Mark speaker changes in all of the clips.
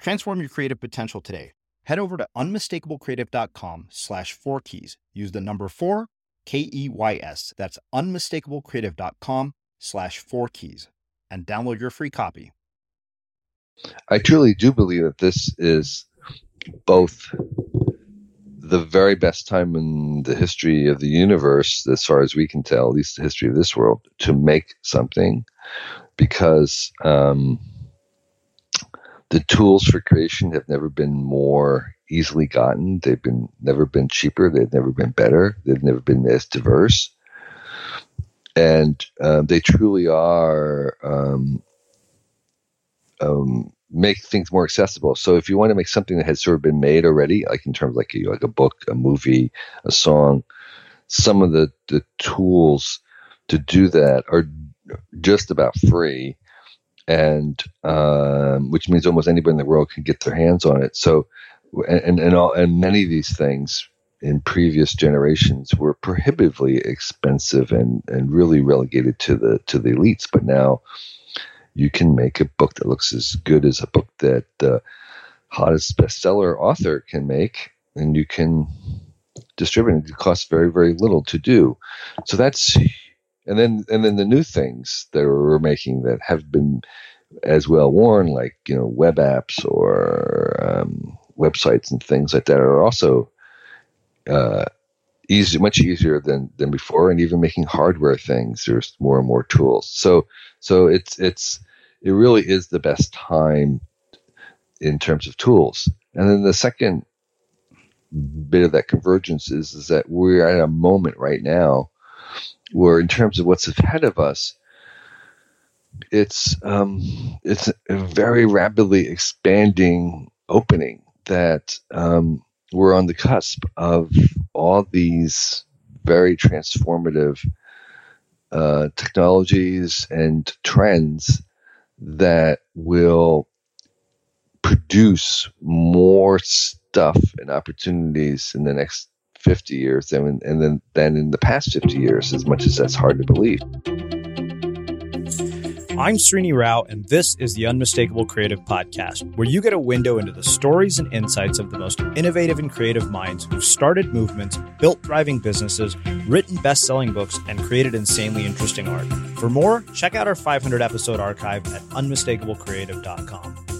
Speaker 1: Transform your creative potential today. Head over to unmistakablecreative.com slash four keys. Use the number four, K E Y S. That's unmistakablecreative.com slash four keys and download your free copy.
Speaker 2: I truly do believe that this is both the very best time in the history of the universe, as far as we can tell, at least the history of this world, to make something because um, the tools for creation have never been more easily gotten. They've been never been cheaper. They've never been better. They've never been as diverse, and uh, they truly are um, um, make things more accessible. So if you want to make something that has sort of been made already, like in terms of like a, like a book, a movie, a song, some of the the tools to do that are just about free and um, which means almost anybody in the world can get their hands on it. So, and and all, and many of these things in previous generations were prohibitively expensive and and really relegated to the to the elites. But now, you can make a book that looks as good as a book that the hottest bestseller author can make, and you can distribute it. It costs very very little to do. So that's and then and then the new things that we're making that have been as well worn, like you know web apps or um, websites and things like that, are also uh, easy, much easier than than before. And even making hardware things, there's more and more tools. So so it's it's it really is the best time in terms of tools. And then the second bit of that convergence is is that we're at a moment right now where in terms of what's ahead of us, it's um, it's a very rapidly expanding opening that um, we're on the cusp of all these very transformative uh, technologies and trends that will produce more stuff and opportunities in the next 50 years than, and then in the past 50 years, as much as that's hard to believe.
Speaker 1: I'm Srini Rao, and this is the Unmistakable Creative Podcast, where you get a window into the stories and insights of the most innovative and creative minds who've started movements, built thriving businesses, written best selling books, and created insanely interesting art. For more, check out our 500 episode archive at unmistakablecreative.com.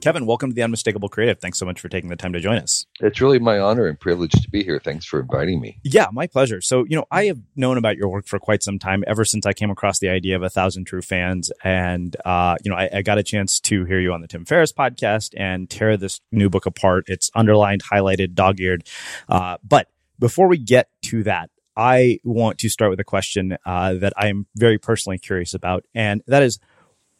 Speaker 3: Kevin, welcome to the Unmistakable Creative. Thanks so much for taking the time to join us.
Speaker 2: It's really my honor and privilege to be here. Thanks for inviting me.
Speaker 3: Yeah, my pleasure. So, you know, I have known about your work for quite some time, ever since I came across the idea of a thousand true fans. And, uh, you know, I, I got a chance to hear you on the Tim Ferriss podcast and tear this new book apart. It's underlined, highlighted, dog eared. Uh, but before we get to that, I want to start with a question uh, that I am very personally curious about. And that is,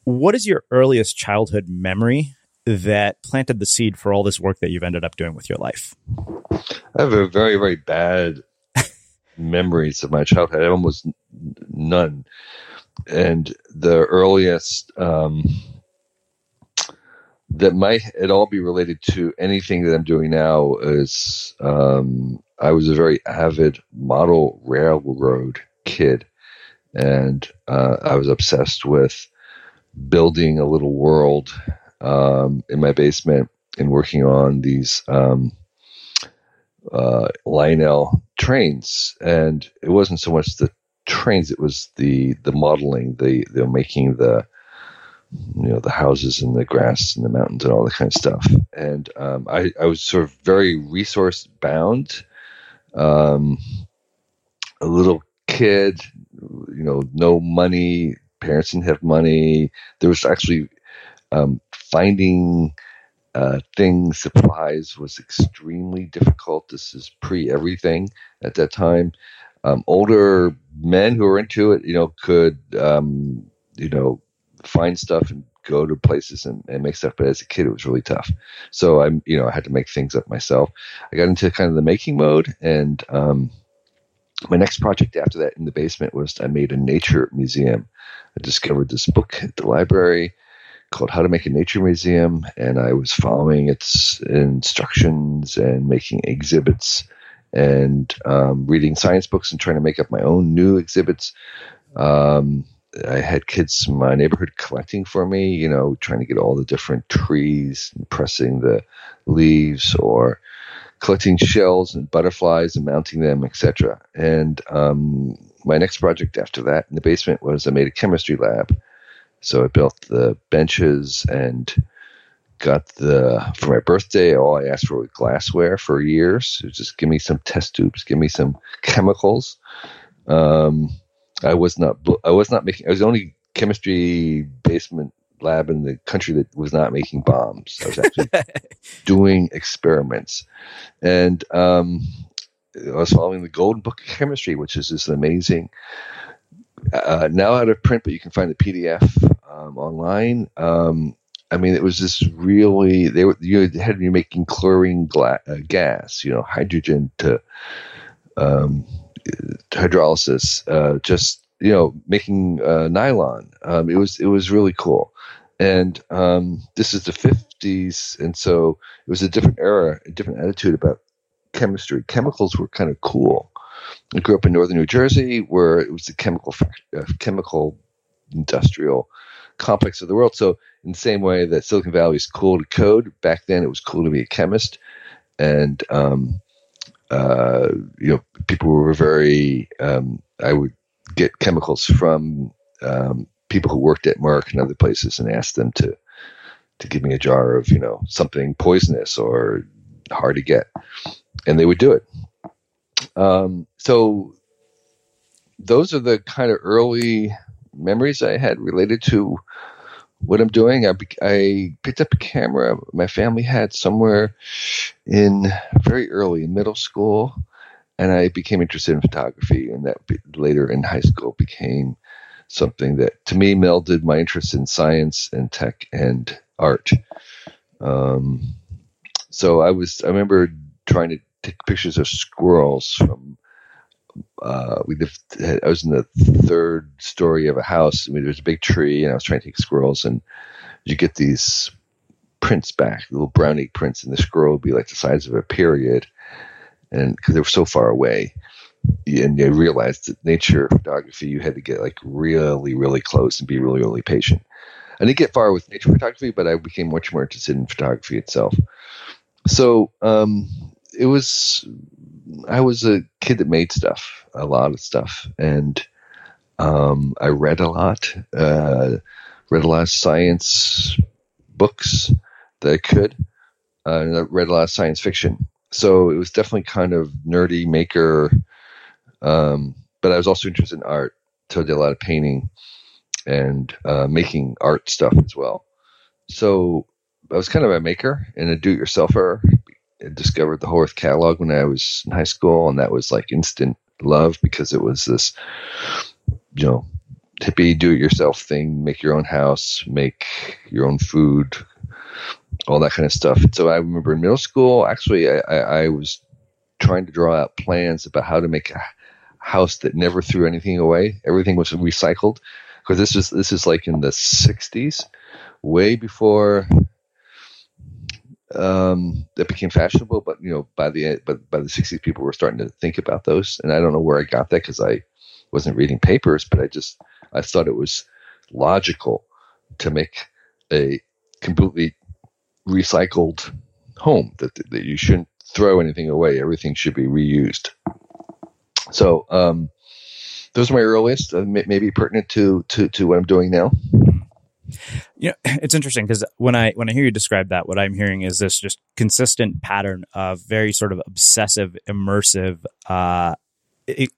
Speaker 3: what is your earliest childhood memory that planted the seed for all this work that you've ended up doing with your life?
Speaker 2: I have a very, very bad memories of my childhood. Almost none. And the earliest um, that might at all be related to anything that I'm doing now is um, I was a very avid model railroad kid. And uh, I was obsessed with building a little world um, in my basement and working on these um, uh, Lionel trains. And it wasn't so much the trains; it was the the modeling, the the making the you know the houses and the grass and the mountains and all that kind of stuff. And um, I I was sort of very resource bound. Um, a little kid, you know, no money. Parents didn't have money. There was actually um, finding uh, things, supplies was extremely difficult. This is pre everything at that time. Um, older men who were into it, you know, could, um, you know, find stuff and go to places and, and make stuff. But as a kid, it was really tough. So I'm, you know, I had to make things up myself. I got into kind of the making mode and, um, my next project after that in the basement was I made a nature museum. I discovered this book at the library called How to Make a Nature Museum, and I was following its instructions and making exhibits and um, reading science books and trying to make up my own new exhibits. Um, I had kids in my neighborhood collecting for me, you know, trying to get all the different trees and pressing the leaves or collecting shells and butterflies and mounting them, etc. And um, my next project after that in the basement was I made a chemistry lab so I built the benches and got the for my birthday. All I asked for was glassware for years. Just give me some test tubes, give me some chemicals. Um, I was not I was not making. I was the only chemistry basement lab in the country that was not making bombs. I was actually doing experiments, and um, I was following the Golden Book of Chemistry, which is this amazing. Uh, now out of print, but you can find the PDF um, online. Um, I mean, it was just really they were you had to be making chlorine gla- uh, gas, you know, hydrogen to um, hydrolysis, uh, just you know, making uh, nylon. Um, it was it was really cool, and um, this is the fifties, and so it was a different era, a different attitude about chemistry. Chemicals were kind of cool. I grew up in northern New Jersey, where it was the chemical uh, chemical industrial complex of the world. So in the same way that Silicon Valley is cool to code, back then it was cool to be a chemist, and um, uh, you know people were very. Um, I would get chemicals from um, people who worked at Merck and other places and ask them to to give me a jar of you know something poisonous or hard to get, and they would do it. Um, so those are the kind of early memories I had related to what I'm doing. I, I picked up a camera my family had somewhere in very early in middle school, and I became interested in photography, and that later in high school became something that to me melded my interest in science and tech and art. Um, so I was I remember trying to take pictures of squirrels from uh, we lived. I was in the third story of a house. I mean, there was a big tree, and I was trying to take squirrels, and you get these prints back, little brownie prints, and the squirrel would be like the size of a period, and because they were so far away, and you realized that nature photography, you had to get like really, really close and be really, really patient. I didn't get far with nature photography, but I became much more interested in photography itself. So um, it was I was a kid that made stuff, a lot of stuff, and um, I read a lot, uh, read a lot of science books that I could, uh, and I read a lot of science fiction. So it was definitely kind of nerdy maker, um, but I was also interested in art, so I did a lot of painting and uh, making art stuff as well. So I was kind of a maker and a do-it-yourselfer discovered the Whole Earth catalog when I was in high school, and that was like instant love because it was this, you know, hippie do-it-yourself thing. Make your own house, make your own food, all that kind of stuff. So I remember in middle school, actually, I, I, I was trying to draw out plans about how to make a house that never threw anything away. Everything was recycled because this is this is like in the '60s, way before um, that became fashionable. But you know, by the but by the '60s, people were starting to think about those, and I don't know where I got that because I wasn't reading papers, but I just I thought it was logical to make a completely recycled home that that you shouldn't throw anything away. Everything should be reused. So um, those are my earliest, uh, maybe pertinent to, to to what I'm doing now.
Speaker 3: You know, it's interesting because when I when I hear you describe that, what I'm hearing is this just consistent pattern of very sort of obsessive, immersive uh,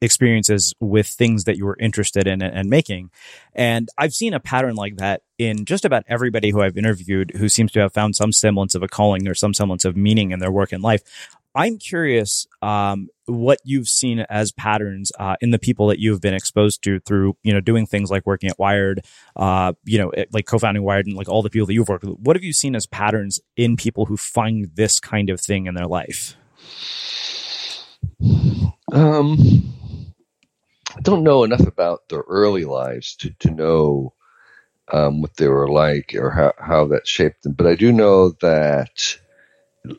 Speaker 3: experiences with things that you were interested in and making. And I've seen a pattern like that in just about everybody who I've interviewed who seems to have found some semblance of a calling or some semblance of meaning in their work in life. I'm curious um, what you've seen as patterns uh, in the people that you've been exposed to through, you know, doing things like working at Wired, uh, you know, like co-founding Wired, and like all the people that you've worked with. What have you seen as patterns in people who find this kind of thing in their life?
Speaker 2: Um, I don't know enough about their early lives to to know um, what they were like or how how that shaped them, but I do know that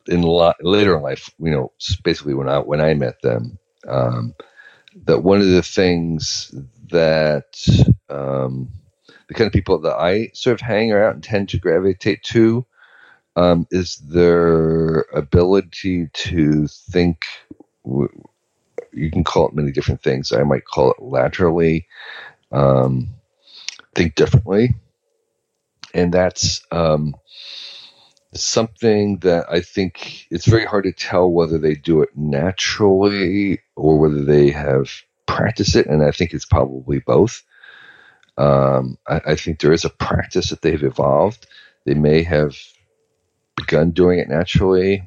Speaker 2: in later in life, you know, basically when I when I met them, um, that one of the things that um, the kind of people that I sort of hang around and tend to gravitate to um, is their ability to think. You can call it many different things. I might call it laterally, um, think differently, and that's um, something that I think it's very hard to tell whether they do it naturally or whether they have practiced it, and I think it's probably both. Um, I, I think there is a practice that they've evolved. They may have begun doing it naturally.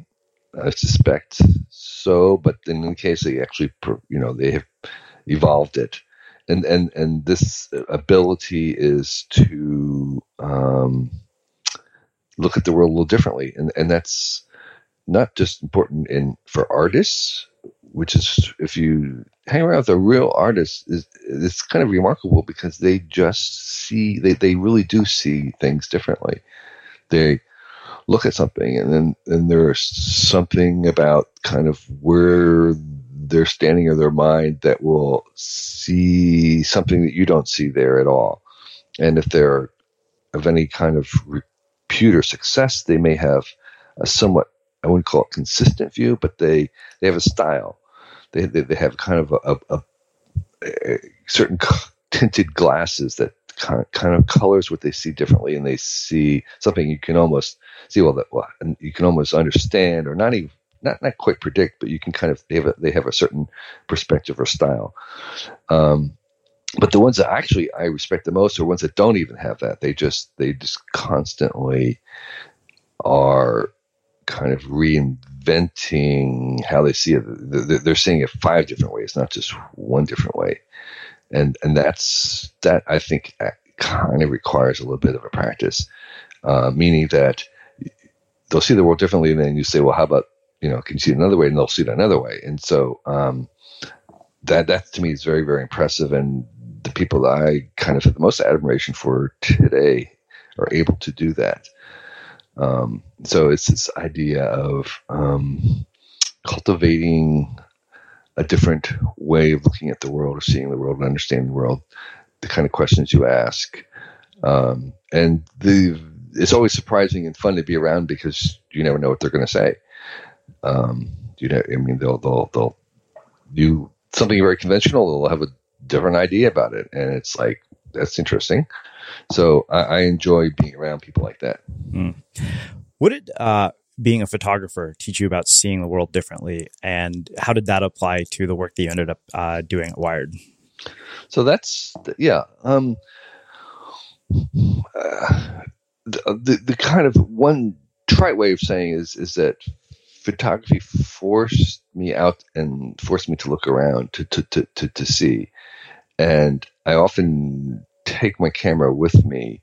Speaker 2: I suspect so, but in the case they actually, you know, they have evolved it, and and and this ability is to um, look at the world a little differently, and and that's not just important in for artists, which is if you hang around with a real artist, is it's kind of remarkable because they just see they they really do see things differently. They look at something and then and there's something about kind of where they're standing in their mind that will see something that you don't see there at all. And if they're of any kind of repute or success, they may have a somewhat I wouldn't call it consistent view, but they they have a style. They they, they have kind of a, a, a certain tinted glasses that kind of, kind of colors what they see differently, and they see something you can almost see well that well, and you can almost understand or not even not not quite predict, but you can kind of they have a, they have a certain perspective or style. Um, but the ones that actually I respect the most are ones that don't even have that. They just they just constantly are kind of reinventing how they see it. They're seeing it five different ways, not just one different way and and that's that I think uh, kind of requires a little bit of a practice, uh, meaning that they'll see the world differently, and then you say, well, how about you know, can you see it another way? And they'll see it another way, and so um, that that to me is very very impressive, and the people that I kind of have the most admiration for today are able to do that. Um, so it's this idea of um, cultivating a different way of looking at the world or seeing the world and understanding the world, the kind of questions you ask. Um, and the it's always surprising and fun to be around because you never know what they're going to say. Um, you know, I mean, they'll they'll they'll do something very conventional. They'll have a different idea about it, and it's like that's interesting. So I, I enjoy being around people like that. Mm.
Speaker 3: What did uh, being a photographer teach you about seeing the world differently, and how did that apply to the work that you ended up uh, doing at Wired?
Speaker 2: So that's yeah. Um, uh, the, the, the kind of one trite way of saying is is that photography forced me out and forced me to look around to to to to, to see, and I often take my camera with me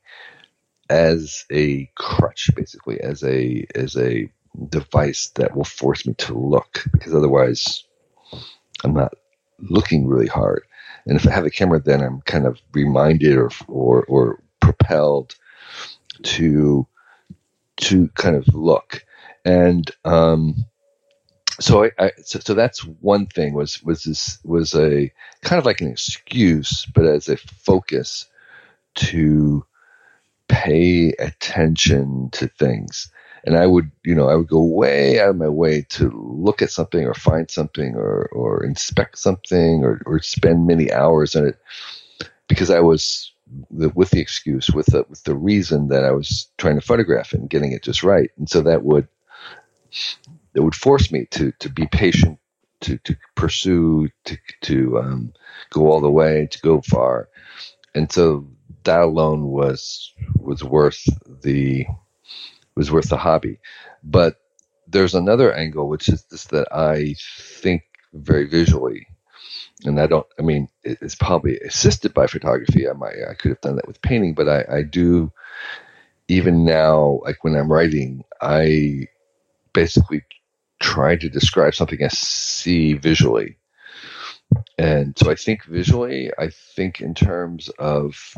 Speaker 2: as a crutch, basically, as a as a device that will force me to look, because otherwise, I'm not looking really hard. And if I have a camera, then I'm kind of reminded or or, or propelled to to kind of look. And um, so I, I so, so, that's one thing was was this was a kind of like an excuse, but as a focus to pay attention to things. And I would, you know, I would go way out of my way to look at something or find something or, or inspect something or, or spend many hours on it because I was with the excuse, with the, with the reason that I was trying to photograph and getting it just right. And so that would, it would force me to, to be patient, to, to pursue, to, to, um, go all the way, to go far. And so that alone was was worth the was worth the hobby. But there's another angle, which is this that I think very visually, and I don't. I mean, it's probably assisted by photography. I might I could have done that with painting, but I, I do. Even now, like when I'm writing, I basically try to describe something I see visually. And so I think visually, I think in terms of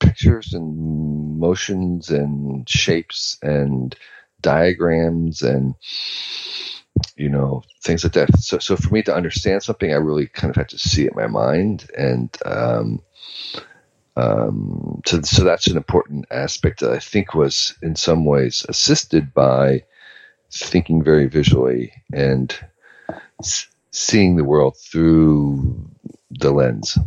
Speaker 2: pictures and motions and shapes and diagrams and you know things like that so so for me to understand something i really kind of had to see it in my mind and um um so so that's an important aspect that i think was in some ways assisted by thinking very visually and s- seeing the world through the lens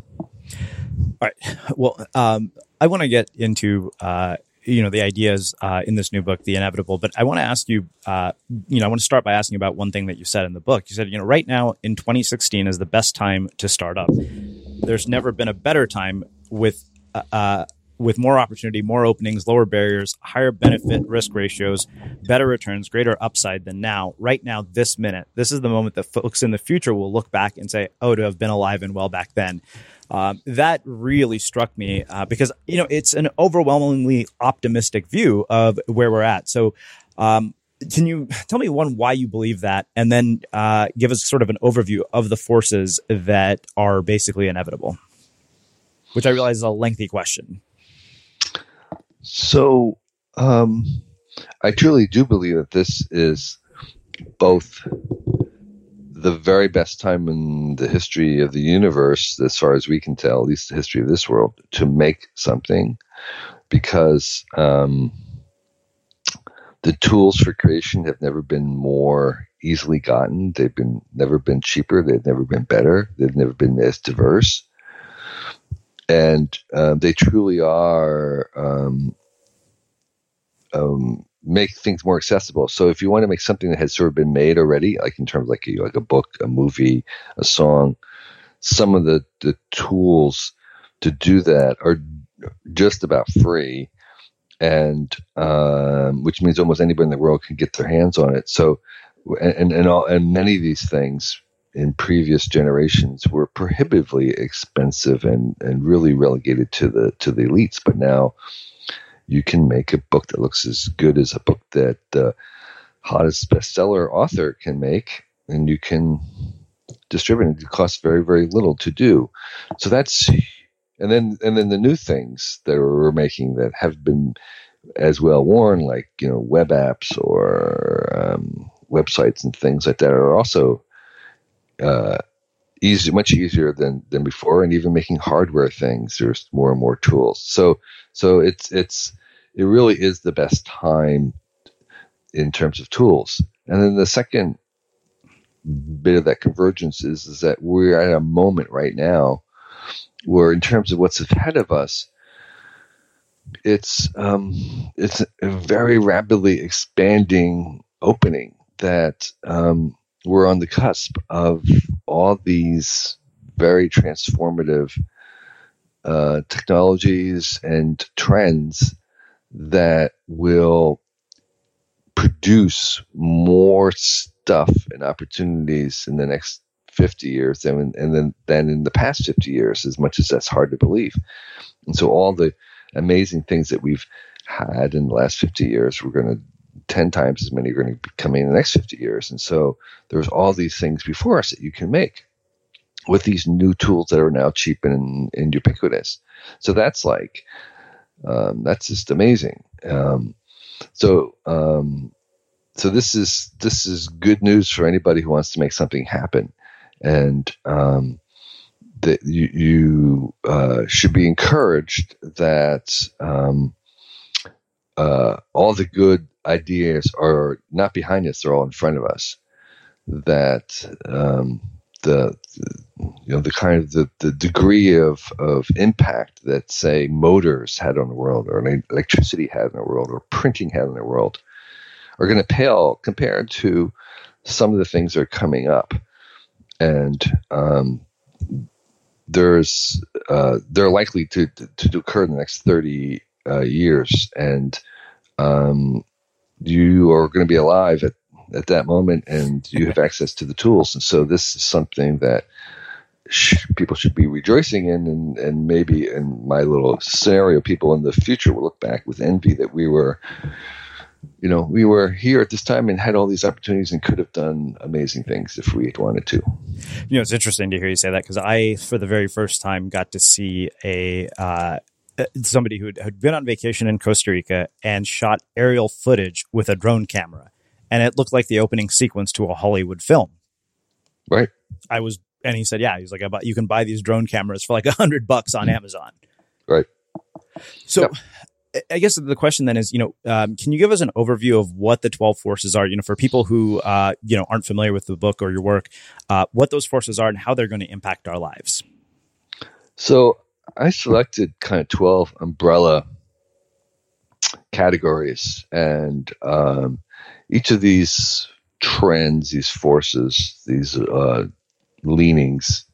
Speaker 3: all right. Well, um, I want to get into uh, you know the ideas uh, in this new book, The Inevitable. But I want to ask you, uh, you know, I want to start by asking about one thing that you said in the book. You said, you know, right now in 2016 is the best time to start up. There's never been a better time with uh, with more opportunity, more openings, lower barriers, higher benefit risk ratios, better returns, greater upside than now, right now, this minute. This is the moment that folks in the future will look back and say, oh, to have been alive and well back then. Um, that really struck me uh, because, you know, it's an overwhelmingly optimistic view of where we're at. So, um, can you tell me one why you believe that, and then uh, give us sort of an overview of the forces that are basically inevitable? Which I realize is a lengthy question.
Speaker 2: So, um, I truly do believe that this is both the very best time in the history of the universe, as far as we can tell, at least the history of this world, to make something, because um, the tools for creation have never been more easily gotten. They've been never been cheaper. They've never been better. They've never been as diverse, and uh, they truly are um, um, make things more accessible. So if you want to make something that has sort of been made already, like in terms of like a, like a book, a movie, a song, some of the the tools to do that are just about free and um, which means almost anybody in the world can get their hands on it. So, and and all and many of these things in previous generations were prohibitively expensive and and really relegated to the to the elites. But now you can make a book that looks as good as a book that the hottest bestseller author can make, and you can distribute it. It costs very very little to do. So that's and then and then the new things that we're making that have been as well worn, like you know web apps or um, websites and things like that, are also uh, easy, much easier than than before. And even making hardware things, there's more and more tools. So so it's it's it really is the best time in terms of tools. And then the second bit of that convergence is, is that we're at a moment right now where in terms of what's ahead of us, it's um, it's a very rapidly expanding opening that um, we're on the cusp of all these very transformative uh, technologies and trends that will produce more stuff and opportunities in the next 50 years than, and then, than in the past 50 years, as much as that's hard to believe. And so all the amazing things that we've had in the last 50 years, we're going to 10 times as many are going to be coming in the next 50 years. And so there's all these things before us that you can make with these new tools that are now cheap and, and ubiquitous. So that's like, um, that's just amazing. Um, so, um, so this is this is good news for anybody who wants to make something happen and um, that you, you uh, should be encouraged that um, uh, all the good ideas are not behind us; they're all in front of us. That um, the, the, you know the kind of the, the degree of, of impact that say motors had on the world or electricity had in the world or printing had in the world are going to pale compared to some of the things that are coming up and um, there's uh, they're likely to, to, to occur in the next 30 uh, years, and um, you are going to be alive at at that moment, and you have access to the tools. And so this is something that sh- people should be rejoicing in, and and maybe in my little scenario, people in the future will look back with envy that we were you know, we were here at this time and had all these opportunities and could have done amazing things if we had wanted to.
Speaker 3: You know, it's interesting to hear you say that because I, for the very first time, got to see a uh, somebody who had been on vacation in Costa Rica and shot aerial footage with a drone camera, and it looked like the opening sequence to a Hollywood film.
Speaker 2: Right.
Speaker 3: I was, and he said, "Yeah, he's like, you can buy these drone cameras for like a hundred bucks on Amazon."
Speaker 2: Right.
Speaker 3: So, yep. I guess the question then is, you know, um, can you give us an overview of what the 12 forces are, you know, for people who, uh, you know, aren't familiar with the book or your work, uh, what those forces are and how they're going to impact our lives?
Speaker 2: So I selected kind of 12 umbrella categories and um, each of these trends, these forces, these uh, leanings,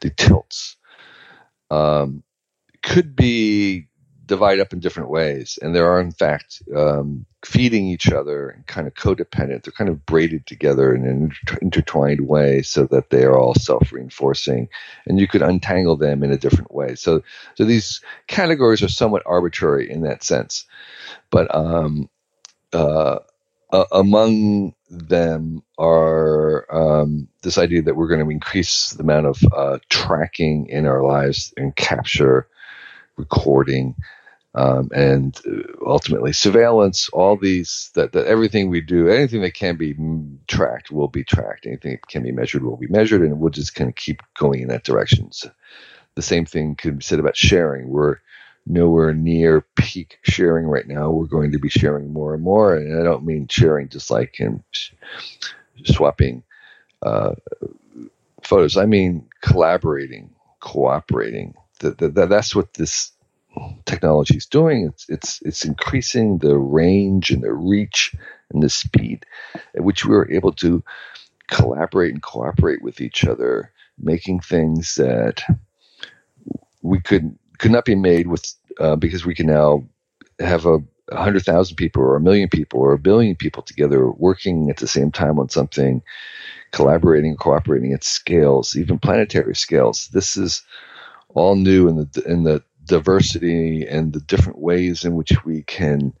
Speaker 2: the tilts, um, could be divided up in different ways, and there are in fact um, feeding each other and kind of codependent. They're kind of braided together in an inter- intertwined way, so that they are all self-reinforcing, and you could untangle them in a different way. So, so these categories are somewhat arbitrary in that sense, but um, uh, uh, among them are um, this idea that we're going to increase the amount of uh, tracking in our lives and capture, recording, um, and uh, ultimately surveillance. All these that, that everything we do, anything that can be tracked will be tracked. Anything that can be measured will be measured, and we'll just kind of keep going in that direction. So the same thing could be said about sharing. We're nowhere near peak sharing right now. We're going to be sharing more and more, and I don't mean sharing just like in swapping uh, photos. I mean collaborating, cooperating. That, that, that's what this technology is doing. It's it's it's increasing the range and the reach and the speed at which we are able to collaborate and cooperate with each other, making things that we could could not be made with uh, because we can now have a, hundred thousand people or a million people or a billion people together working at the same time on something, collaborating, cooperating at scales, even planetary scales. This is all new in the in the diversity and the different ways in which we can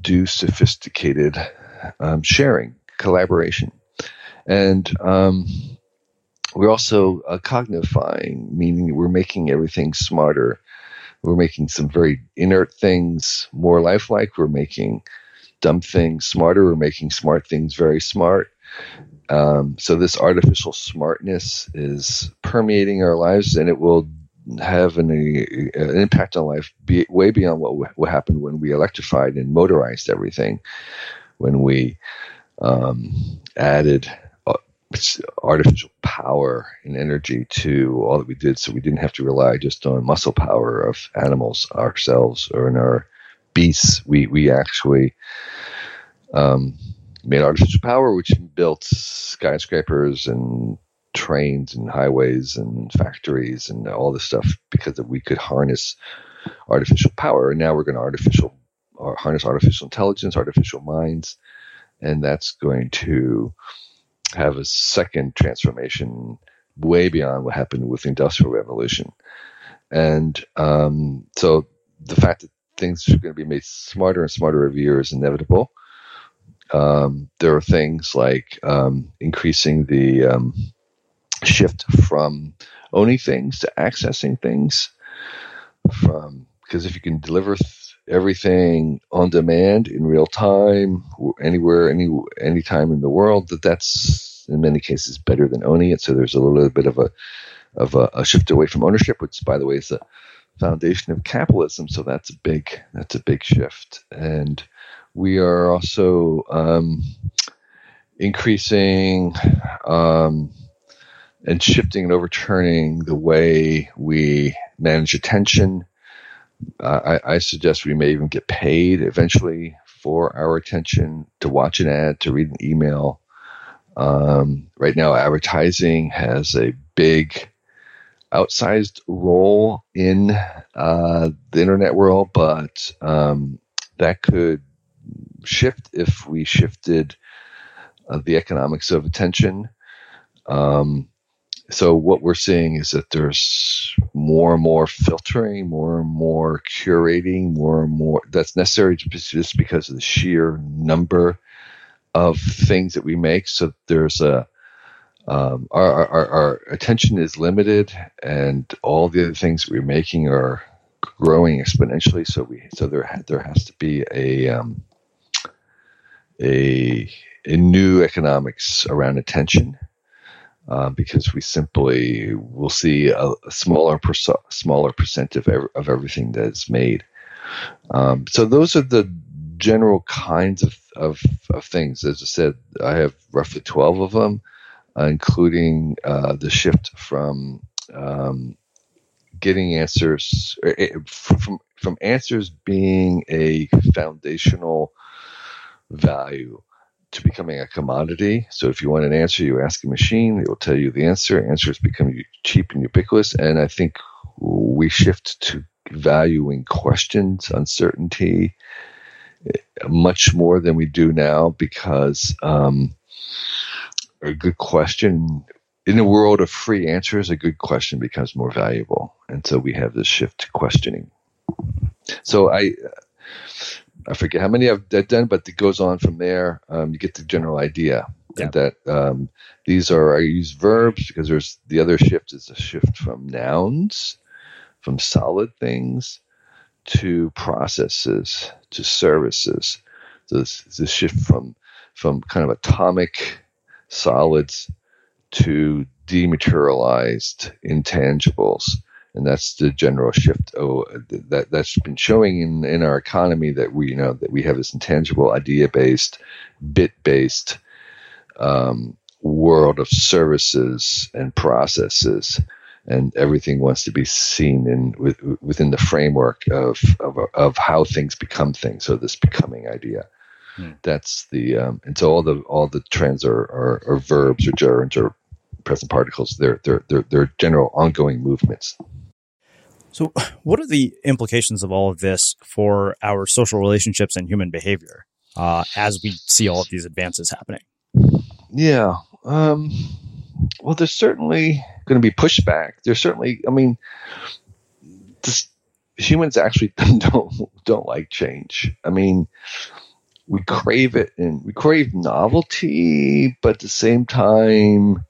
Speaker 2: do sophisticated um, sharing, collaboration, and um, we're also uh, cognifying, meaning we're making everything smarter. We're making some very inert things more lifelike. We're making dumb things smarter. We're making smart things very smart. Um, so this artificial smartness is permeating our lives, and it will have an, an impact on life be, way beyond what what happened when we electrified and motorized everything, when we um, added artificial power and energy to all that we did so we didn't have to rely just on muscle power of animals ourselves or in our beasts. We we actually um, made artificial power which built skyscrapers and trains and highways and factories and all this stuff because we could harness artificial power and now we're going to artificial or harness artificial intelligence artificial minds and that's going to have a second transformation way beyond what happened with the industrial revolution. And um, so the fact that things are going to be made smarter and smarter every year is inevitable. Um, there are things like um, increasing the um, shift from owning things to accessing things. From because if you can deliver th- everything on demand in real time, anywhere, any anytime in the world, that that's in many cases better than owning it. So there's a little bit of a of a, a shift away from ownership, which, by the way, is the foundation of capitalism. So that's a big that's a big shift, and we are also um, increasing um, and shifting and overturning the way we manage attention I, I suggest we may even get paid eventually for our attention to watch an ad, to read an email. Um, right now, advertising has a big outsized role in uh, the internet world, but um, that could shift if we shifted uh, the economics of attention. Um, so what we're seeing is that there's more and more filtering, more and more curating, more and more that's necessary just because of the sheer number of things that we make. So there's a um, our, our, our attention is limited, and all the other things we're making are growing exponentially. So we so there there has to be a um, a a new economics around attention uh, because we simply will see a, a smaller perso- smaller percent of, ev- of everything that is made. Um, so those are the general kinds of, of, of, things. As I said, I have roughly 12 of them, uh, including uh, the shift from um, getting answers eh, from, from answers being a foundational value to becoming a commodity. So if you want an answer, you ask a machine, it will tell you the answer. Answers become cheap and ubiquitous. And I think we shift to valuing questions, uncertainty, much more than we do now because um, a good question in a world of free answers, a good question becomes more valuable, and so we have this shift to questioning. So I, I forget how many I've done, but it goes on from there. Um, you get the general idea yeah. that um, these are I use verbs because there's the other shift is a shift from nouns, from solid things, to processes, to services. So this a shift from from kind of atomic solids to dematerialized intangibles and that's the general shift oh, that that's been showing in in our economy that we you know that we have this intangible idea based bit based um, world of services and processes. And everything wants to be seen in with, within the framework of, of of how things become things so this becoming idea. Hmm. that's the um, and so all the all the trends are, are, are verbs or gerunds or present participles. They're they're they're, they're general ongoing movements
Speaker 3: so, what are the implications of all of this for our social relationships and human behavior uh, as we see all of these advances happening?
Speaker 2: Yeah. Um, well, there's certainly going to be pushback. There's certainly, I mean, this, humans actually don't don't like change. I mean, we crave it and we crave novelty, but at the same time,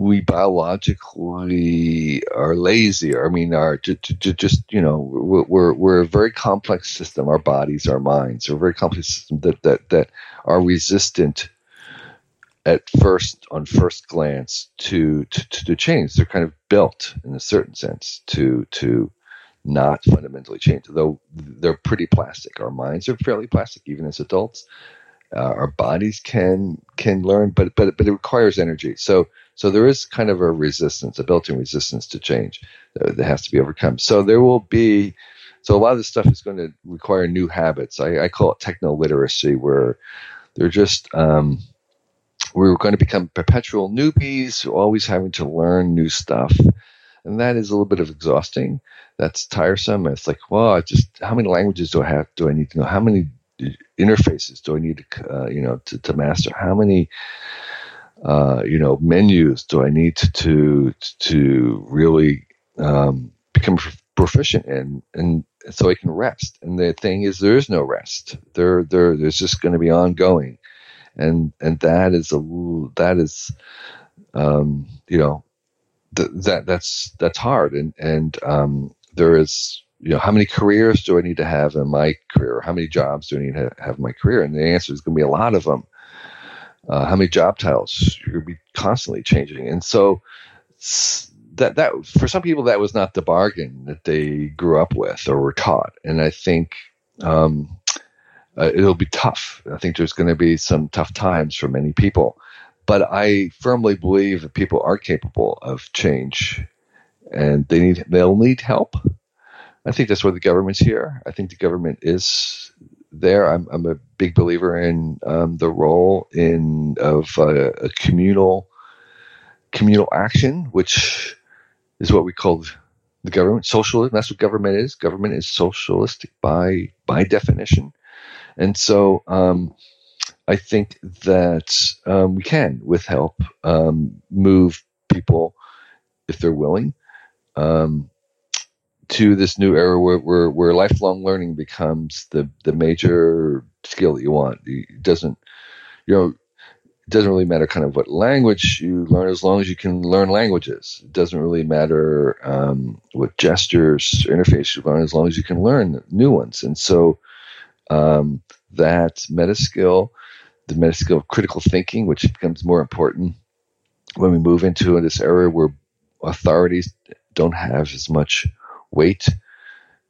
Speaker 2: we biologically are lazy. I mean, are just you know we're we're a very complex system. Our bodies, our minds, are a very complex system that that that are resistant at first on first glance to, to to change. They're kind of built in a certain sense to to not fundamentally change. Though they're pretty plastic. Our minds are fairly plastic, even as adults. Uh, our bodies can can learn, but but but it requires energy. So so there is kind of a resistance, a built-in resistance to change that, that has to be overcome. So there will be, so a lot of this stuff is going to require new habits. I, I call it techno literacy, where they're just um, we're going to become perpetual newbies, always having to learn new stuff, and that is a little bit of exhausting. That's tiresome. It's like, well, just how many languages do I have? Do I need to know? How many interfaces do I need to, uh, you know, to, to master? How many uh, you know, menus do I need to to, really um, become proficient in, and so I can rest. And the thing is, there is no rest. There, there, there's just going to be ongoing, and and that is a that is, um, you know, th- that that's that's hard, and and um, there is you know, how many careers do I need to have in my career? How many jobs do I need to have in my career? And the answer is going to be a lot of them uh, how many job titles you're be constantly changing. And so that that for some people that was not the bargain that they grew up with or were taught. And i think um, uh, it'll be tough. I think there's going to be some tough times for many people. But i firmly believe that people are capable of change and they need they'll need help. I think that's why the government's here. I think the government is there. I'm, I'm a big believer in um, the role in of uh, a communal communal action, which is what we call the government socialism. That's what government is. Government is socialistic by by definition, and so um, I think that um, we can, with help, um, move people if they're willing. To this new era where, where, where lifelong learning becomes the, the major skill that you want. It doesn't, you know, it doesn't really matter kind of what language you learn as long as you can learn languages. It doesn't really matter um, what gestures or interface you learn as long as you can learn new ones. And so um, that meta skill, the meta skill of critical thinking, which becomes more important when we move into this era where authorities don't have as much weight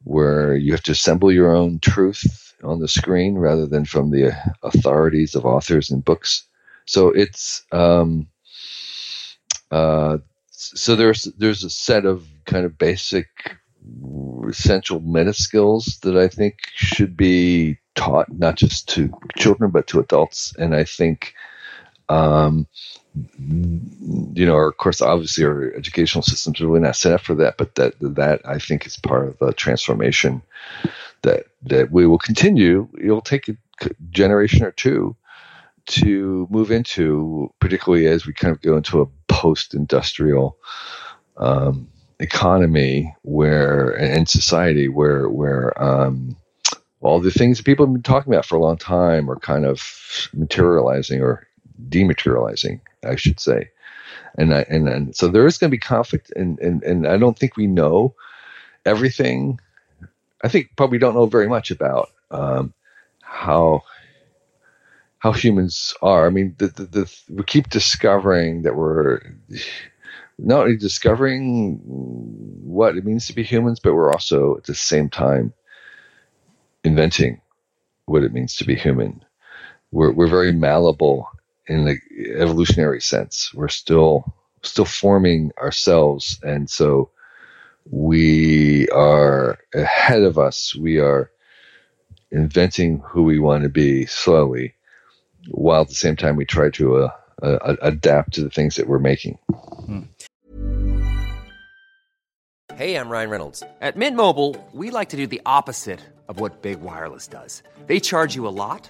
Speaker 2: where you have to assemble your own truth on the screen rather than from the authorities of authors and books. So it's um, uh, so there's there's a set of kind of basic essential meta skills that I think should be taught not just to children but to adults, and I think um, you know, of course, obviously, our educational systems are really not set up for that. But that that I think is part of the transformation that that we will continue. It'll take a generation or two to move into, particularly as we kind of go into a post-industrial um, economy where and society where where um, all the things that people have been talking about for a long time are kind of materializing or dematerializing, I should say. And I, and, and so there is going to be conflict, and, and and I don't think we know everything. I think probably don't know very much about um, how how humans are. I mean, the, the, the, we keep discovering that we're not only discovering what it means to be humans, but we're also at the same time inventing what it means to be human. We're, we're very malleable in the evolutionary sense. We're still still forming ourselves, and so we are ahead of us. We are inventing who we want to be slowly, while at the same time we try to uh, uh, adapt to the things that we're making.
Speaker 4: Hey, I'm Ryan Reynolds. At Mint Mobile, we like to do the opposite of what Big Wireless does. They charge you a lot,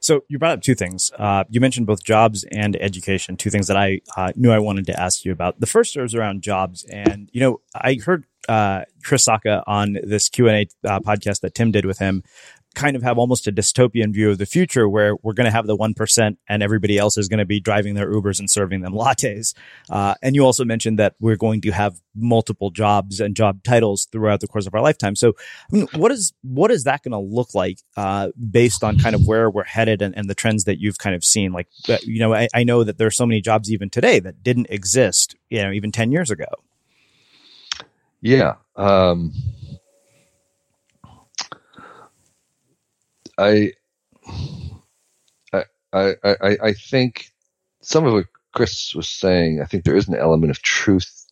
Speaker 3: So you brought up two things. Uh, you mentioned both jobs and education, two things that I uh, knew I wanted to ask you about. The first was around jobs, and you know I heard uh, Chris Sacca on this Q and A uh, podcast that Tim did with him kind of have almost a dystopian view of the future where we're going to have the 1% and everybody else is going to be driving their Ubers and serving them lattes. Uh, and you also mentioned that we're going to have multiple jobs and job titles throughout the course of our lifetime. So, I mean, what is, what is that going to look like, uh, based on kind of where we're headed and, and the trends that you've kind of seen? Like, uh, you know, I, I know that there are so many jobs even today that didn't exist, you know, even 10 years ago.
Speaker 2: Yeah. Um, I, I, I, I, I think some of what Chris was saying, I think there is an element of truth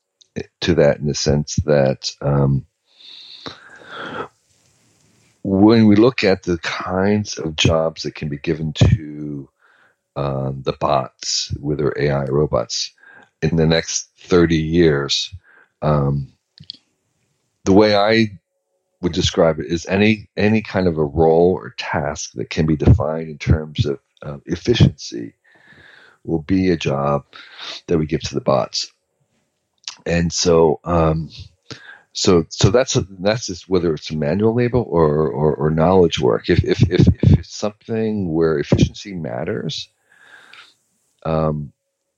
Speaker 2: to that in the sense that um, when we look at the kinds of jobs that can be given to um, the bots, whether AI robots, in the next 30 years, um, the way I would describe it is any any kind of a role or task that can be defined in terms of uh, efficiency will be a job that we give to the bots. And so, um, so so that's a, that's just whether it's manual labor or, or, or knowledge work. If, if if if it's something where efficiency matters, um,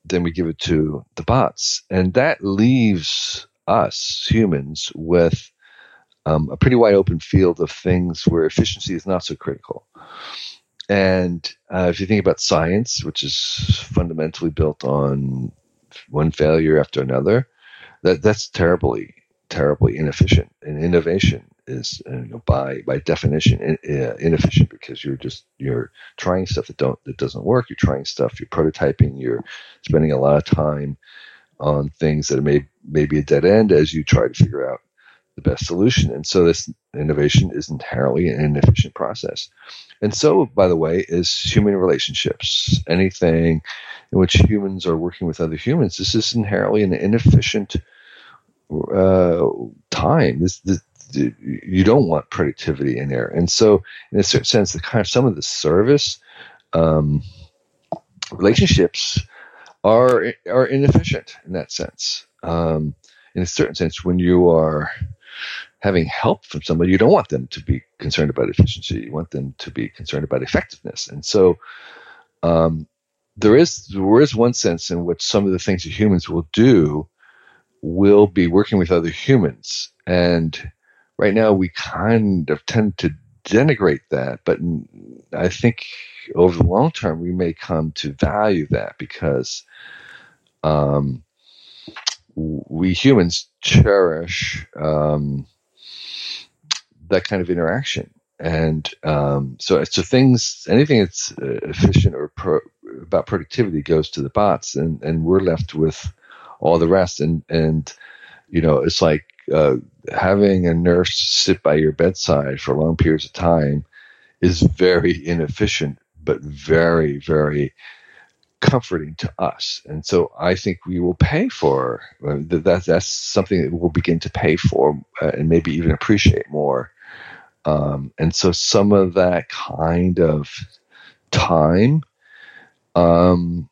Speaker 2: then we give it to the bots, and that leaves us humans with um, a pretty wide open field of things where efficiency is not so critical. And uh, if you think about science, which is fundamentally built on one failure after another, that that's terribly terribly inefficient. And innovation is you know, by by definition in, uh, inefficient because you're just you're trying stuff that don't that doesn't work. You're trying stuff. You're prototyping. You're spending a lot of time on things that may may be a dead end as you try to figure out the best solution. And so this innovation is inherently an inefficient process. And so, by the way, is human relationships. Anything in which humans are working with other humans, this is inherently an inefficient uh, time. This, this, you don't want productivity in there. And so, in a certain sense, the kind of some of the service um, relationships are are inefficient in that sense. Um, in a certain sense, when you are having help from somebody, you don't want them to be concerned about efficiency. You want them to be concerned about effectiveness. And so, um, there is there is one sense in which some of the things that humans will do will be working with other humans. And right now, we kind of tend to denigrate that, but I think over the long term, we may come to value that because um, we humans cherish um, that kind of interaction. And um, so, so things, anything that's uh, efficient or pro, about productivity goes to the bots, and, and we're left with all the rest. And and you know, it's like uh, having a nurse sit by your bedside for long periods of time is very inefficient, but very very comforting to us. And so I think we will pay for uh, that. That's something that we'll begin to pay for uh, and maybe even appreciate more. Um, and so some of that kind of time um,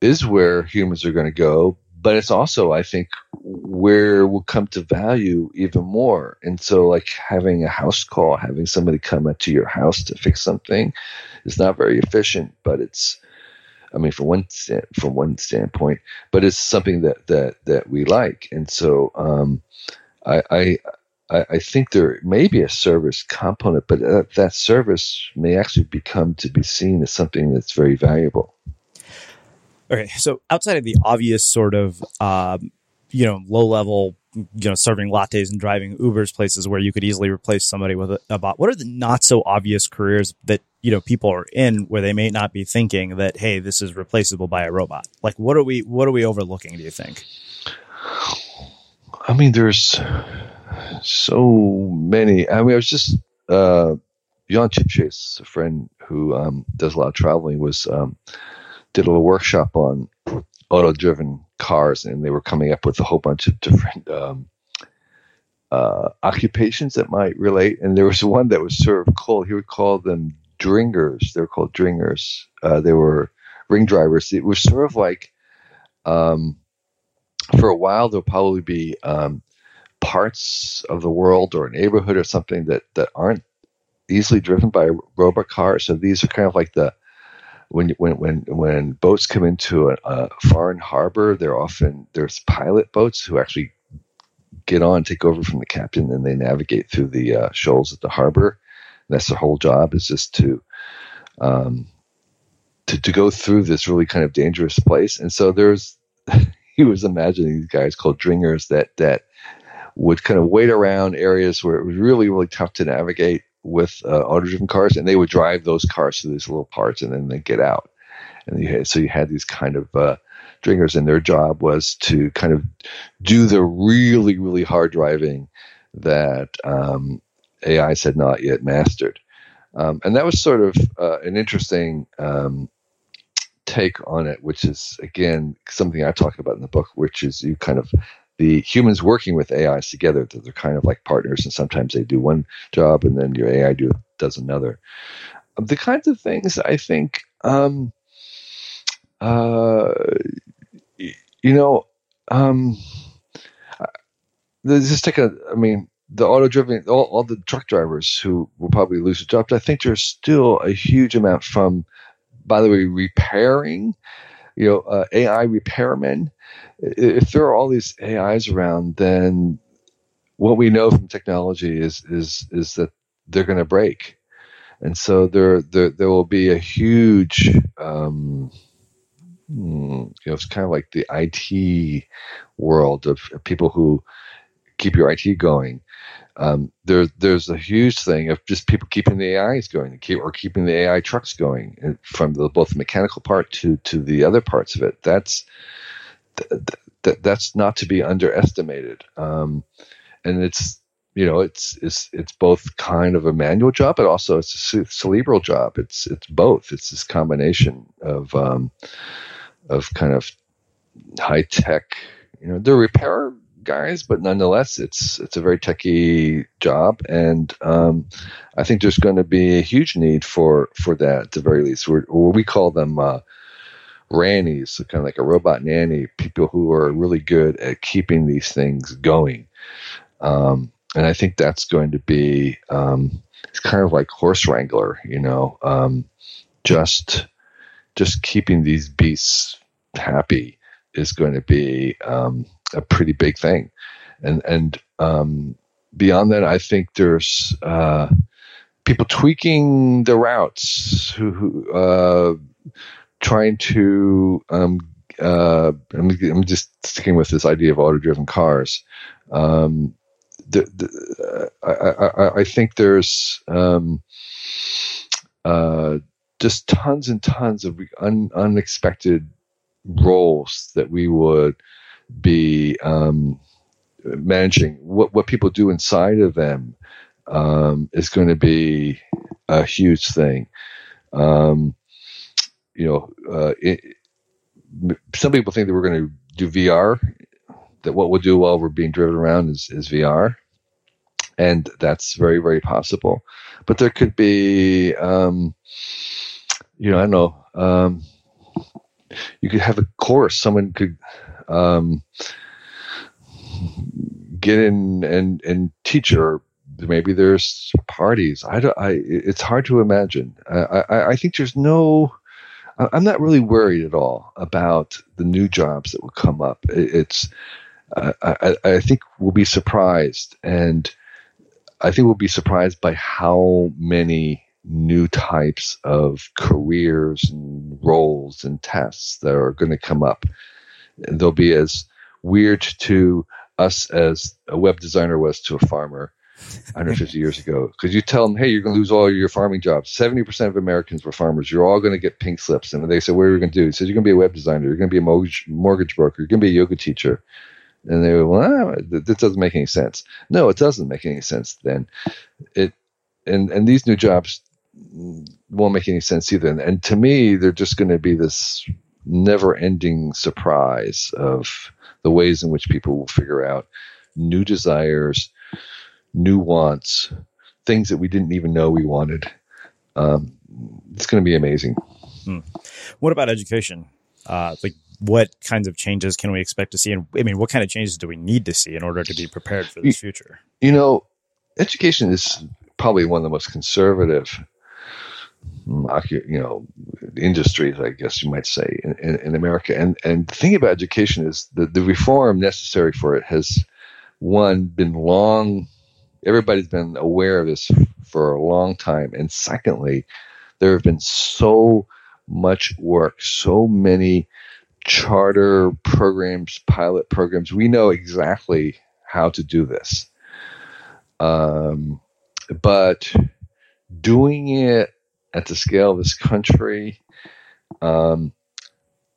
Speaker 2: is where humans are going to go. But it's also, I think, where we'll come to value even more. And so, like having a house call, having somebody come into your house to fix something, is not very efficient, but it's I mean, from one from one standpoint, but it's something that that that we like, and so um, I, I I think there may be a service component, but uh, that service may actually become to be seen as something that's very valuable.
Speaker 3: Okay, so outside of the obvious sort of um, you know low level you know serving lattes and driving Ubers places where you could easily replace somebody with a, a bot, what are the not so obvious careers that you know people are in where they may not be thinking that hey this is replaceable by a robot. Like what are we what are we overlooking do you think?
Speaker 2: I mean there's so many. I mean i was just uh Jan Chipchase, a friend who um, does a lot of traveling, was um, did a little workshop on auto-driven cars, and they were coming up with a whole bunch of different um, uh, occupations that might relate. And there was one that was sort of called he would call them dringers. They're called dringers. Uh, they were ring drivers. It was sort of like, um, for a while, there'll probably be um, parts of the world or a neighborhood or something that, that aren't easily driven by robot cars. So these are kind of like the when when when when boats come into a, a foreign harbor, they're often there's pilot boats who actually get on, take over from the captain, and they navigate through the uh, shoals at the harbor that's their whole job is just to um, to to go through this really kind of dangerous place. And so there's he was imagining these guys called dringers that that would kind of wait around areas where it was really really tough to navigate with uh, auto-driven cars, and they would drive those cars to these little parts, and then they get out. And you had, so you had these kind of uh, dringers, and their job was to kind of do the really, really hard driving that um, AIs had not yet mastered. Um, and that was sort of uh, an interesting um, take on it, which is again something I talk about in the book, which is you kind of the humans working with AIs together. That they're kind of like partners, and sometimes they do one job, and then your AI do, does another. Um, the kinds of things I think, um, uh, you know, um, just take a. I mean, the auto driven, all, all the truck drivers who will probably lose their jobs. I think there's still a huge amount from by the way, repairing, you know, uh, AI repairmen. If there are all these AIs around, then what we know from technology is is is that they're going to break, and so there there there will be a huge. Um, hmm, you know, it's kind of like the IT world of people who keep your IT going um, there, there's a huge thing of just people keeping the AIs going, keep, or keeping the AI trucks going, from the, both the mechanical part to to the other parts of it. That's th- th- that's not to be underestimated. Um, and it's you know it's it's it's both kind of a manual job, but also it's a cerebral job. It's it's both. It's this combination of um, of kind of high tech. You know, the repair guys, but nonetheless, it's it's a very techy job, and um, I think there's going to be a huge need for for that at the very least. We're, we call them uh, rannies, so kind of like a robot nanny, people who are really good at keeping these things going. Um, and I think that's going to be um, it's kind of like horse wrangler, you know, um, just just keeping these beasts happy is going to be um, a pretty big thing. And and um, beyond that, I think there's uh, people tweaking the routes who, who uh, trying to. Um, uh, I'm, I'm, just sticking with this idea of auto-driven cars. Um, the, the, I, I, I, think there's um, uh, just tons and tons of un, unexpected roles that we would be um, managing what what people do inside of them um, is going to be a huge thing. Um, you know, uh, it, some people think that we're going to do VR. That what we'll do while we're being driven around is, is VR, and that's very very possible. But there could be, um, you know, I don't know. Um, you could have a course. Someone could um, get in and and teach or maybe there's parties. I don't i it's hard to imagine. I i, I think there's no i'm not really worried at all about the new jobs that will come up. It's I, I, I think we'll be surprised. And i think we'll be surprised by how many new types of careers and roles and tests that are going to come up they'll be as weird to us as a web designer was to a farmer 150 years ago. Because you tell them, hey, you're going to lose all your farming jobs. 70% of Americans were farmers. You're all going to get pink slips. And they said, what are you going to do? He says, you're going to be a web designer. You're going to be a mortgage, mortgage broker. You're going to be a yoga teacher. And they were, well, ah, this doesn't make any sense. No, it doesn't make any sense then. It, and, and these new jobs won't make any sense either. And, and to me, they're just going to be this never ending surprise of the ways in which people will figure out new desires, new wants, things that we didn't even know we wanted. Um, it's going to be amazing.
Speaker 3: Hmm. What about education? Uh, like, what kinds of changes can we expect to see? And I mean, what kind of changes do we need to see in order to be prepared for this future?
Speaker 2: You know, education is probably one of the most conservative you know industries, I guess you might say, in, in, in, America. And and the thing about education is the the reform necessary for it has one been long. Everybody's been aware of this for a long time, and secondly, there have been so much work, so many charter programs, pilot programs. We know exactly how to do this. Um, but doing it at the scale of this country um,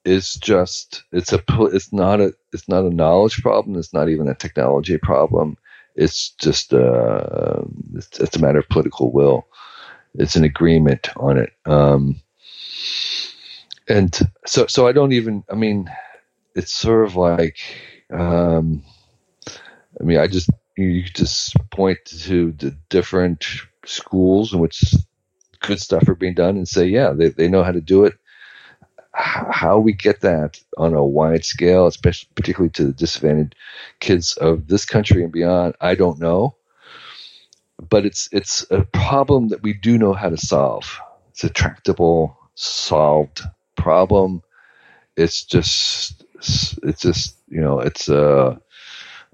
Speaker 2: is just it's a it's not a it's not a knowledge problem. It's not even a technology problem. It's just uh, it's, it's a matter of political will. It's an agreement on it. Um, and so so I don't even. I mean, it's sort of like. Um, I mean, I just you just point to the different schools in which good stuff are being done and say, yeah, they, they know how to do it. How we get that on a wide scale, especially particularly to the disadvantaged kids of this country and beyond, I don't know. But it's it's a problem that we do know how to solve. It's a tractable, solved problem. It's just it's just you know it's a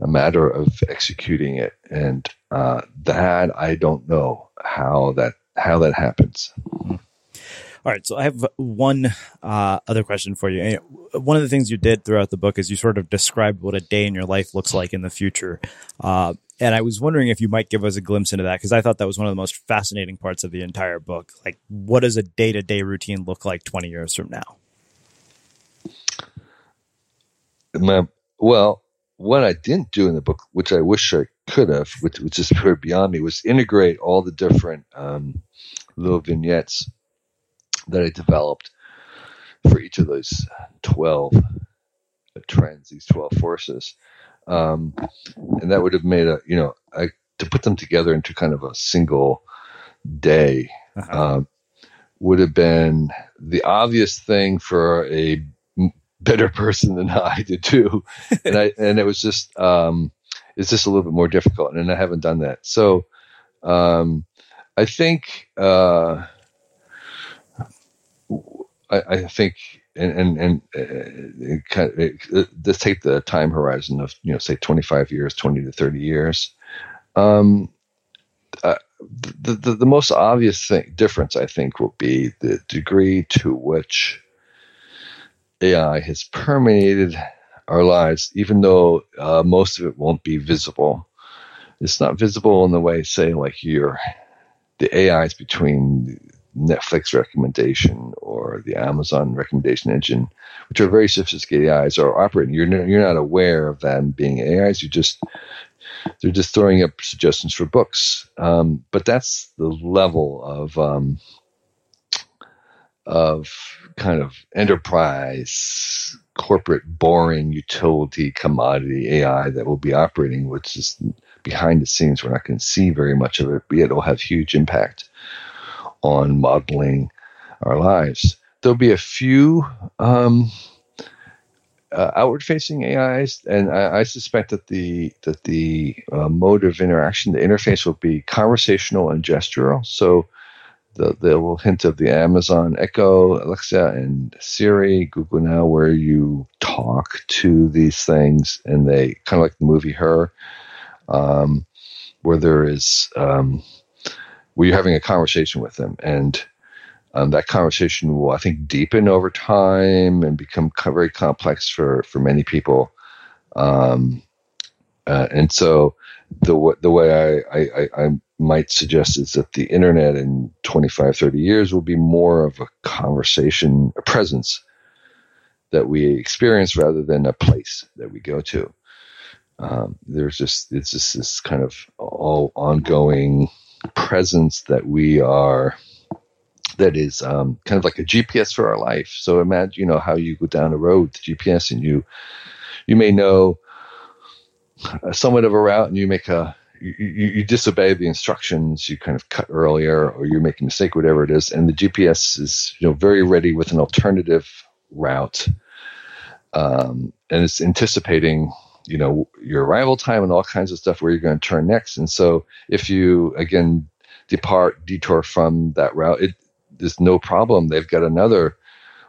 Speaker 2: a matter of executing it, and uh, that I don't know how that how that happens.
Speaker 3: All right, so I have one uh, other question for you. One of the things you did throughout the book is you sort of described what a day in your life looks like in the future. Uh, and I was wondering if you might give us a glimpse into that because I thought that was one of the most fascinating parts of the entire book. Like, what does a day to day routine look like 20 years from now?
Speaker 2: My, well, what I didn't do in the book, which I wish I could have, which, which is beyond me, was integrate all the different um, little vignettes that I developed for each of those 12 trends, these 12 forces. Um, and that would have made a, you know, I, to put them together into kind of a single day uh-huh. um, would have been the obvious thing for a better person than I to do, and I and it was just um, it's just a little bit more difficult, and I haven't done that. So um, I think uh, I, I, think and and, and uh, kind of, it, let's take the time horizon of you know say twenty five years, twenty to thirty years. Um, uh, the, the, the most obvious thing difference I think will be the degree to which AI has permeated our lives, even though uh, most of it won't be visible. It's not visible in the way, say, like your the AIs between Netflix recommendation or the Amazon recommendation engine, which are very sophisticated AIs, are operating. You're not, you're not aware of them being AIs. You just they're just throwing up suggestions for books. Um, but that's the level of um, of kind of enterprise, corporate, boring utility commodity AI that will be operating, which is behind the scenes. We're not going to see very much of it, but it will have huge impact on modeling our lives. There'll be a few um, uh, outward-facing AIs, and I, I, suspect that the that the uh, mode of interaction, the interface, will be conversational and gestural. So the, the little hint of the Amazon Echo, Alexa, and Siri, Google Now, where you talk to these things and they kind of like the movie Her, um, where there is um, where you're having a conversation with them and um, that conversation will, I think, deepen over time and become very complex for, for many people. Um, uh, and so the the way I, I, I might suggest is that the internet in 25, 30 years will be more of a conversation, a presence that we experience rather than a place that we go to. Um, there's just it's just this kind of all ongoing presence that we are that is um, kind of like a GPS for our life. So imagine you know how you go down a road with GPS and you you may know somewhat of a route and you make a you, you, disobey the instructions you kind of cut earlier or you make a mistake whatever it is and the gps is you know very ready with an alternative route. Um, and it's anticipating you know your arrival time and all kinds of stuff where you're going to turn next. And so if you again depart detour from that route it there's no problem. They've got another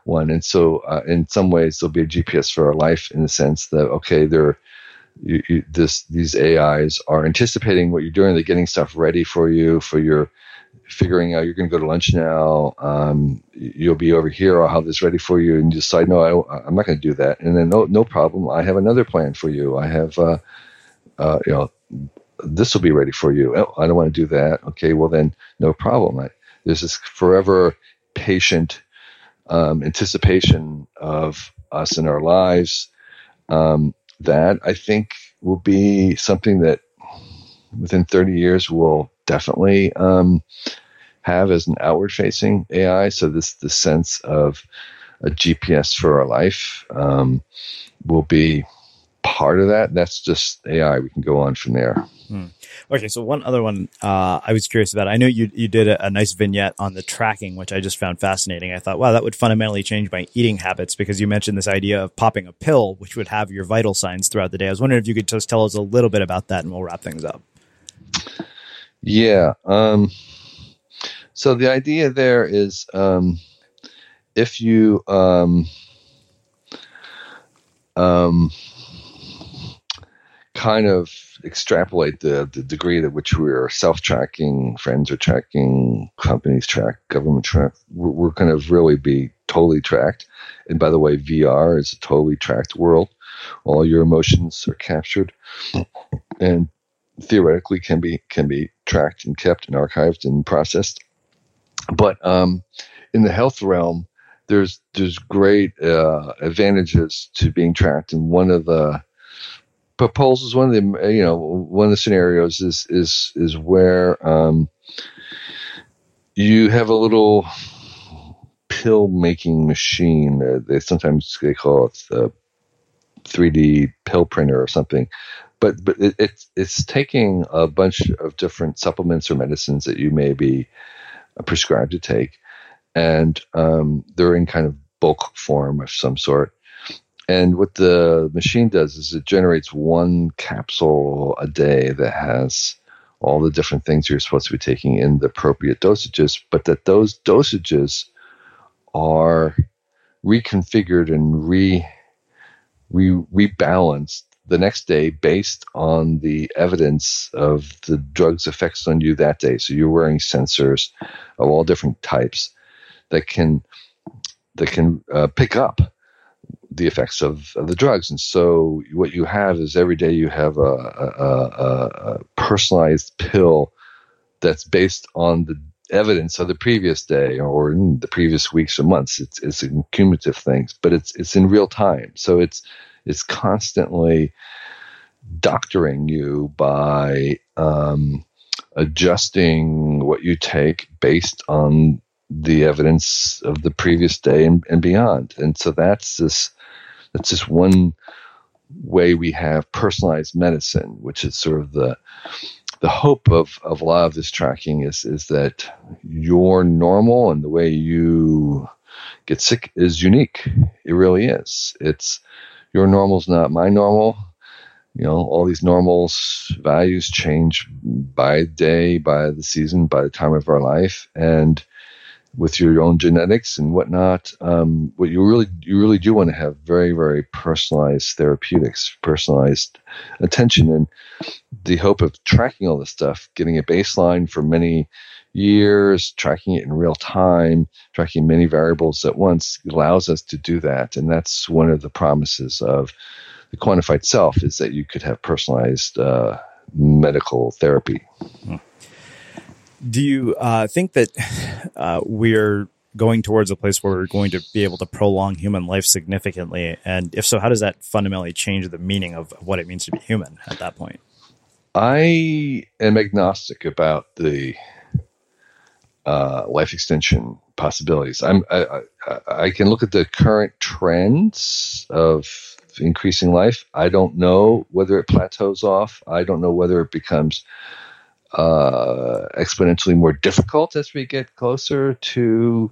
Speaker 2: one. And so uh, in some ways there'll be a gps for our life in the sense that okay they're you, you, this these AIs are anticipating what you're doing. They're getting stuff ready for you for your figuring out you're going to go to lunch now. Um, you'll be over here. I'll have this ready for you, and you decide, no, I, am not going to do that. And then, no, no problem. I have another plan for you. I have, uh, uh, you know, this will be ready for you. Oh, I don't want to do that. Okay, well then, no problem. I, there's this forever patient um, anticipation of us in our lives. Um, that I think will be something that within 30 years will definitely um, have as an outward facing AI. So this the sense of a GPS for our life um, will be part of that. That's just AI. We can go on from there. Hmm.
Speaker 3: Okay, so one other one uh, I was curious about. I know you you did a, a, nice vignette on the tracking, which I just found fascinating. I thought, wow, that would fundamentally change my eating habits because you mentioned this idea of popping a pill, which would have your vital signs throughout the day. I was wondering if you could just tell us a little bit about that, and we'll wrap things up.
Speaker 2: Yeah. Um, so the idea there is um, if you um, um, kind of extrapolate the, the degree to which we're self-tracking, friends are tracking, companies track, government track, we're, we're going to really be totally tracked. And by the way, VR is a totally tracked world. All your emotions are captured and theoretically can be can be tracked and kept and archived and processed. But um, in the health realm, there's there's great uh, advantages to being tracked, and one of the proposals, one of the you know one of the scenarios is is is where um, you have a little pill making machine. Uh, they sometimes they call it the 3D pill printer or something. But but it, it's it's taking a bunch of different supplements or medicines that you may be prescribed to take, and um, they're in kind of bulk form of some sort. And what the machine does is it generates one capsule a day that has all the different things you're supposed to be taking in the appropriate dosages, but that those dosages are reconfigured and re, re rebalanced the next day based on the evidence of the drug's effects on you that day. So you're wearing sensors of all different types that can that can uh, pick up the effects of, of, the drugs. And so what you have is every day you have a, a, a, personalized pill that's based on the evidence of the previous day or the previous weeks or months. It's it's cumulative things, but it's it's in real time. So it's it's constantly doctoring you by um, adjusting what you take based on the evidence of the previous day and, and beyond. And so that's this that's just one way we have personalized medicine, which is sort of the the hope of, of a lot of this tracking is is that your normal and the way you get sick is unique. It really is. It's your normal is not my normal. You know, all these normals values change by day, by the season, by the time of our life, and with your own genetics and whatnot. Um, what you really you really do want to have very very personalized therapeutics, personalized attention, and the hope of tracking all this stuff, getting a baseline for many years, tracking it in real time, tracking many variables at once allows us to do that. And that's one of the promises of the quantified self is that you could have personalized uh, medical therapy.
Speaker 3: Do you uh, think that uh, we're going towards a place where we're going to be able to prolong human life significantly? And if so, how does that fundamentally change the meaning of what it means to be human at that point?
Speaker 2: I am agnostic about the uh, life extension possibilities. I'm I, I, I, can look at the current trends of increasing life. I don't know whether it plateaus off. I don't know whether it becomes uh, exponentially more difficult as we get closer to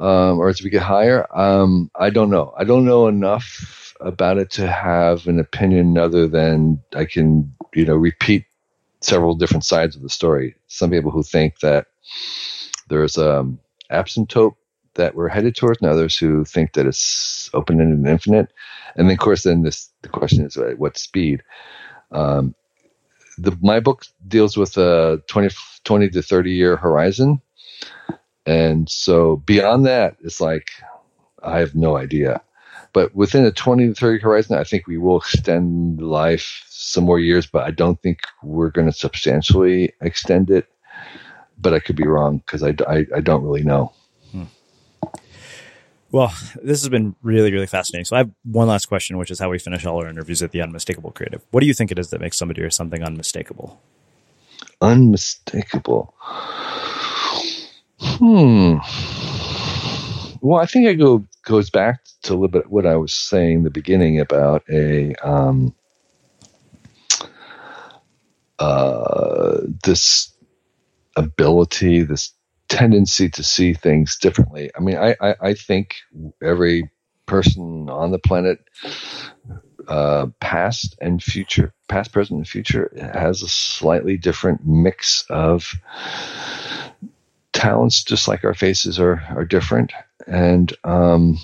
Speaker 2: um, or as we get higher. Um, I don't know. I don't know enough about it to have an opinion other than I can you know repeat several different sides of the story. Some people who think that there's um, asymptote that we're headed towards, and others who think that it's open ended and infinite. And then, of course, then this the question is at what speed. Um, the my book deals with a 20, 20 to thirty year horizon, and so beyond that, it's like I have no idea. But within a 20 to 30 horizon, I think we will extend life some more years, but I don't think we're going to substantially extend it. But I could be wrong because I, I, I, don't really know.
Speaker 5: Well, this has been really, really fascinating. So I have one last question, which is how we finish all our interviews at the unmistakable creative. What do you think it is that makes somebody or something unmistakable?
Speaker 2: Unmistakable. Hmm. Well, I think it go goes back to a little bit what I was saying in the beginning about a um, uh, this ability, this tendency to see things differently. I mean, I, I, I think every person on the planet, uh, past and future, past, present, and future, has a slightly different mix of talents, just like our faces are are different, and um,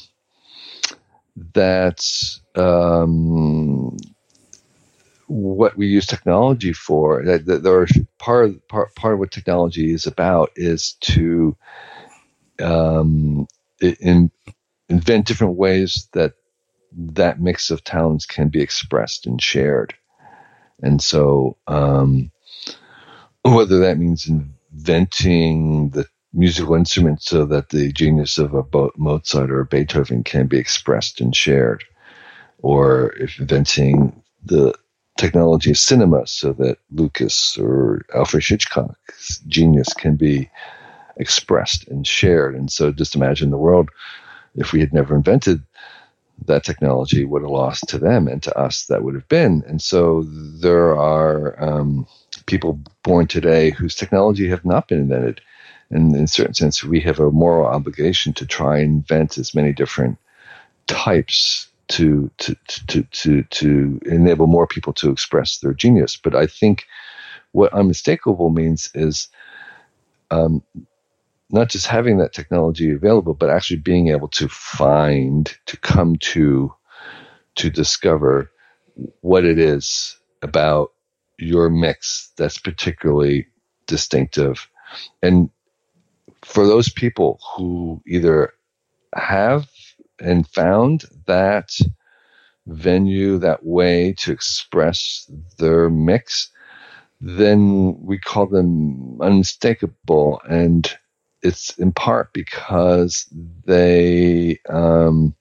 Speaker 2: that's um, what we use technology for. That, that there are part of part part of what technology is about is to um, in, invent different ways that that mix of talents can be expressed and shared. And so, um, whether that means inventing the musical instrument so that the genius of a Mozart or a Beethoven can be expressed and shared, or if inventing the technology of cinema so that Lucas or Alfred Hitchcock's genius can be expressed and shared. And so just imagine the world if we had never invented that technology, what a loss to them and to us that would have been. And so there are um, people born today whose technology have not been invented. And in a certain sense, we have a moral obligation to try and invent as many different types to to to to to enable more people to express their genius. But I think what unmistakable means is um, not just having that technology available, but actually being able to find, to come to, to discover what it is about your mix that's particularly distinctive. And for those people who either have and found that venue, that way to express their mix, then we call them unmistakable. And it's in part because they um,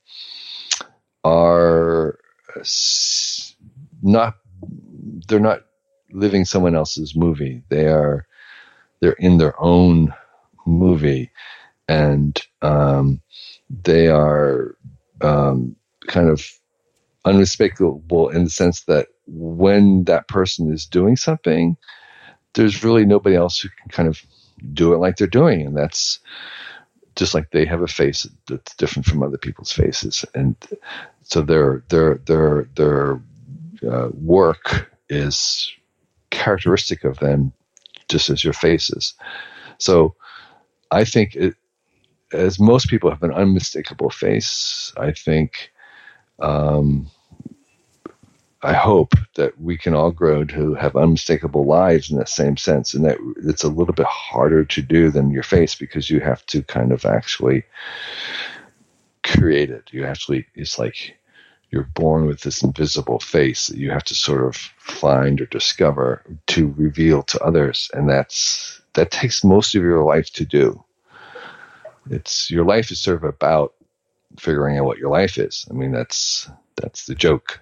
Speaker 2: are not they're not living someone else's movie. They are they're in their own movie, and um, they are um, kind of unmistakable in the sense that when that person is doing something, there's really nobody else who can kind of do it like they're doing, and that's just like they have a face that's different from other people's faces, and so their their their their uh, work is characteristic of them, just as your face is. So, I think it, as most people have an unmistakable face, I think um, I hope that we can all grow to have unmistakable lives in that same sense, and that it's a little bit harder to do than your face because you have to kind of actually create it. You actually, it's like you're born with this invisible face that you have to sort of find or discover to reveal to others, and that's that takes most of your life to do. It's your life is sort of about figuring out what your life is. I mean, that's that's the joke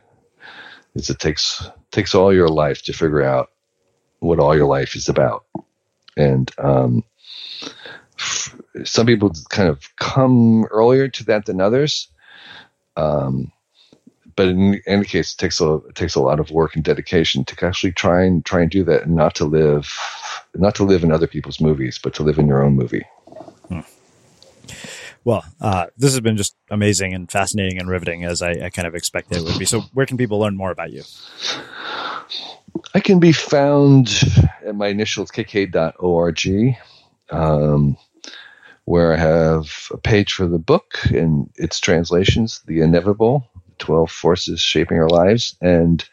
Speaker 2: is it takes takes all your life to figure out what all your life is about, and um, f- some people kind of come earlier to that than others. Um, but in any case, it takes a it takes a lot of work and dedication to actually try and try and do that, and not to live not to live in other people's movies, but to live in your own movie.
Speaker 5: Well, uh, this has been just amazing and fascinating and riveting as I, I, kind of expected it would be. So, where can people learn more about you?
Speaker 2: I can be found at my initials, kk.org, um, where I have a page for the book and its translations, The Inevitable 12 Forces Shaping Our Lives, and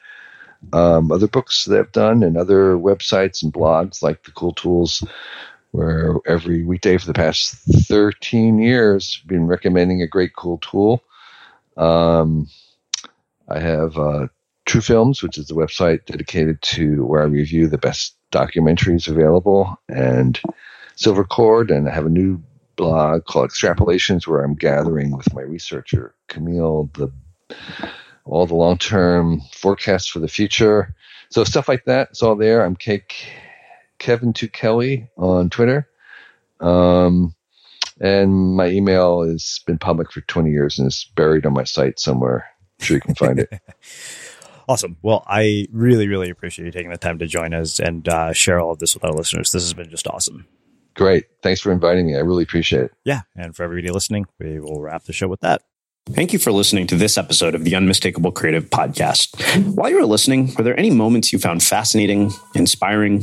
Speaker 2: um, other books that I've done, and other websites and blogs like The Cool Tools where every weekday for the past 13 years I've been recommending a great cool tool Um, I have uh, True Films, which is the website dedicated to where I review the best documentaries available, and Silver Cord, and I have a new blog called Extrapolations, where I'm gathering with my researcher Camille the all the long term forecasts for the future. So stuff like that. It's all there. I'm K- Kevin to Kelly on Twitter. Um, and my email has been public for 20 years and is buried on my site somewhere. I'm sure you can find it.
Speaker 3: awesome. Well, I really, really appreciate you taking the time to join us and uh, share all of this with our listeners. This has been just awesome.
Speaker 2: Great. Thanks for inviting me. I really appreciate it.
Speaker 3: Yeah. And for everybody listening, we will wrap the show with that.
Speaker 6: Thank you for listening to this episode of the Unmistakable Creative Podcast. While you were listening, were there any moments you found fascinating, inspiring,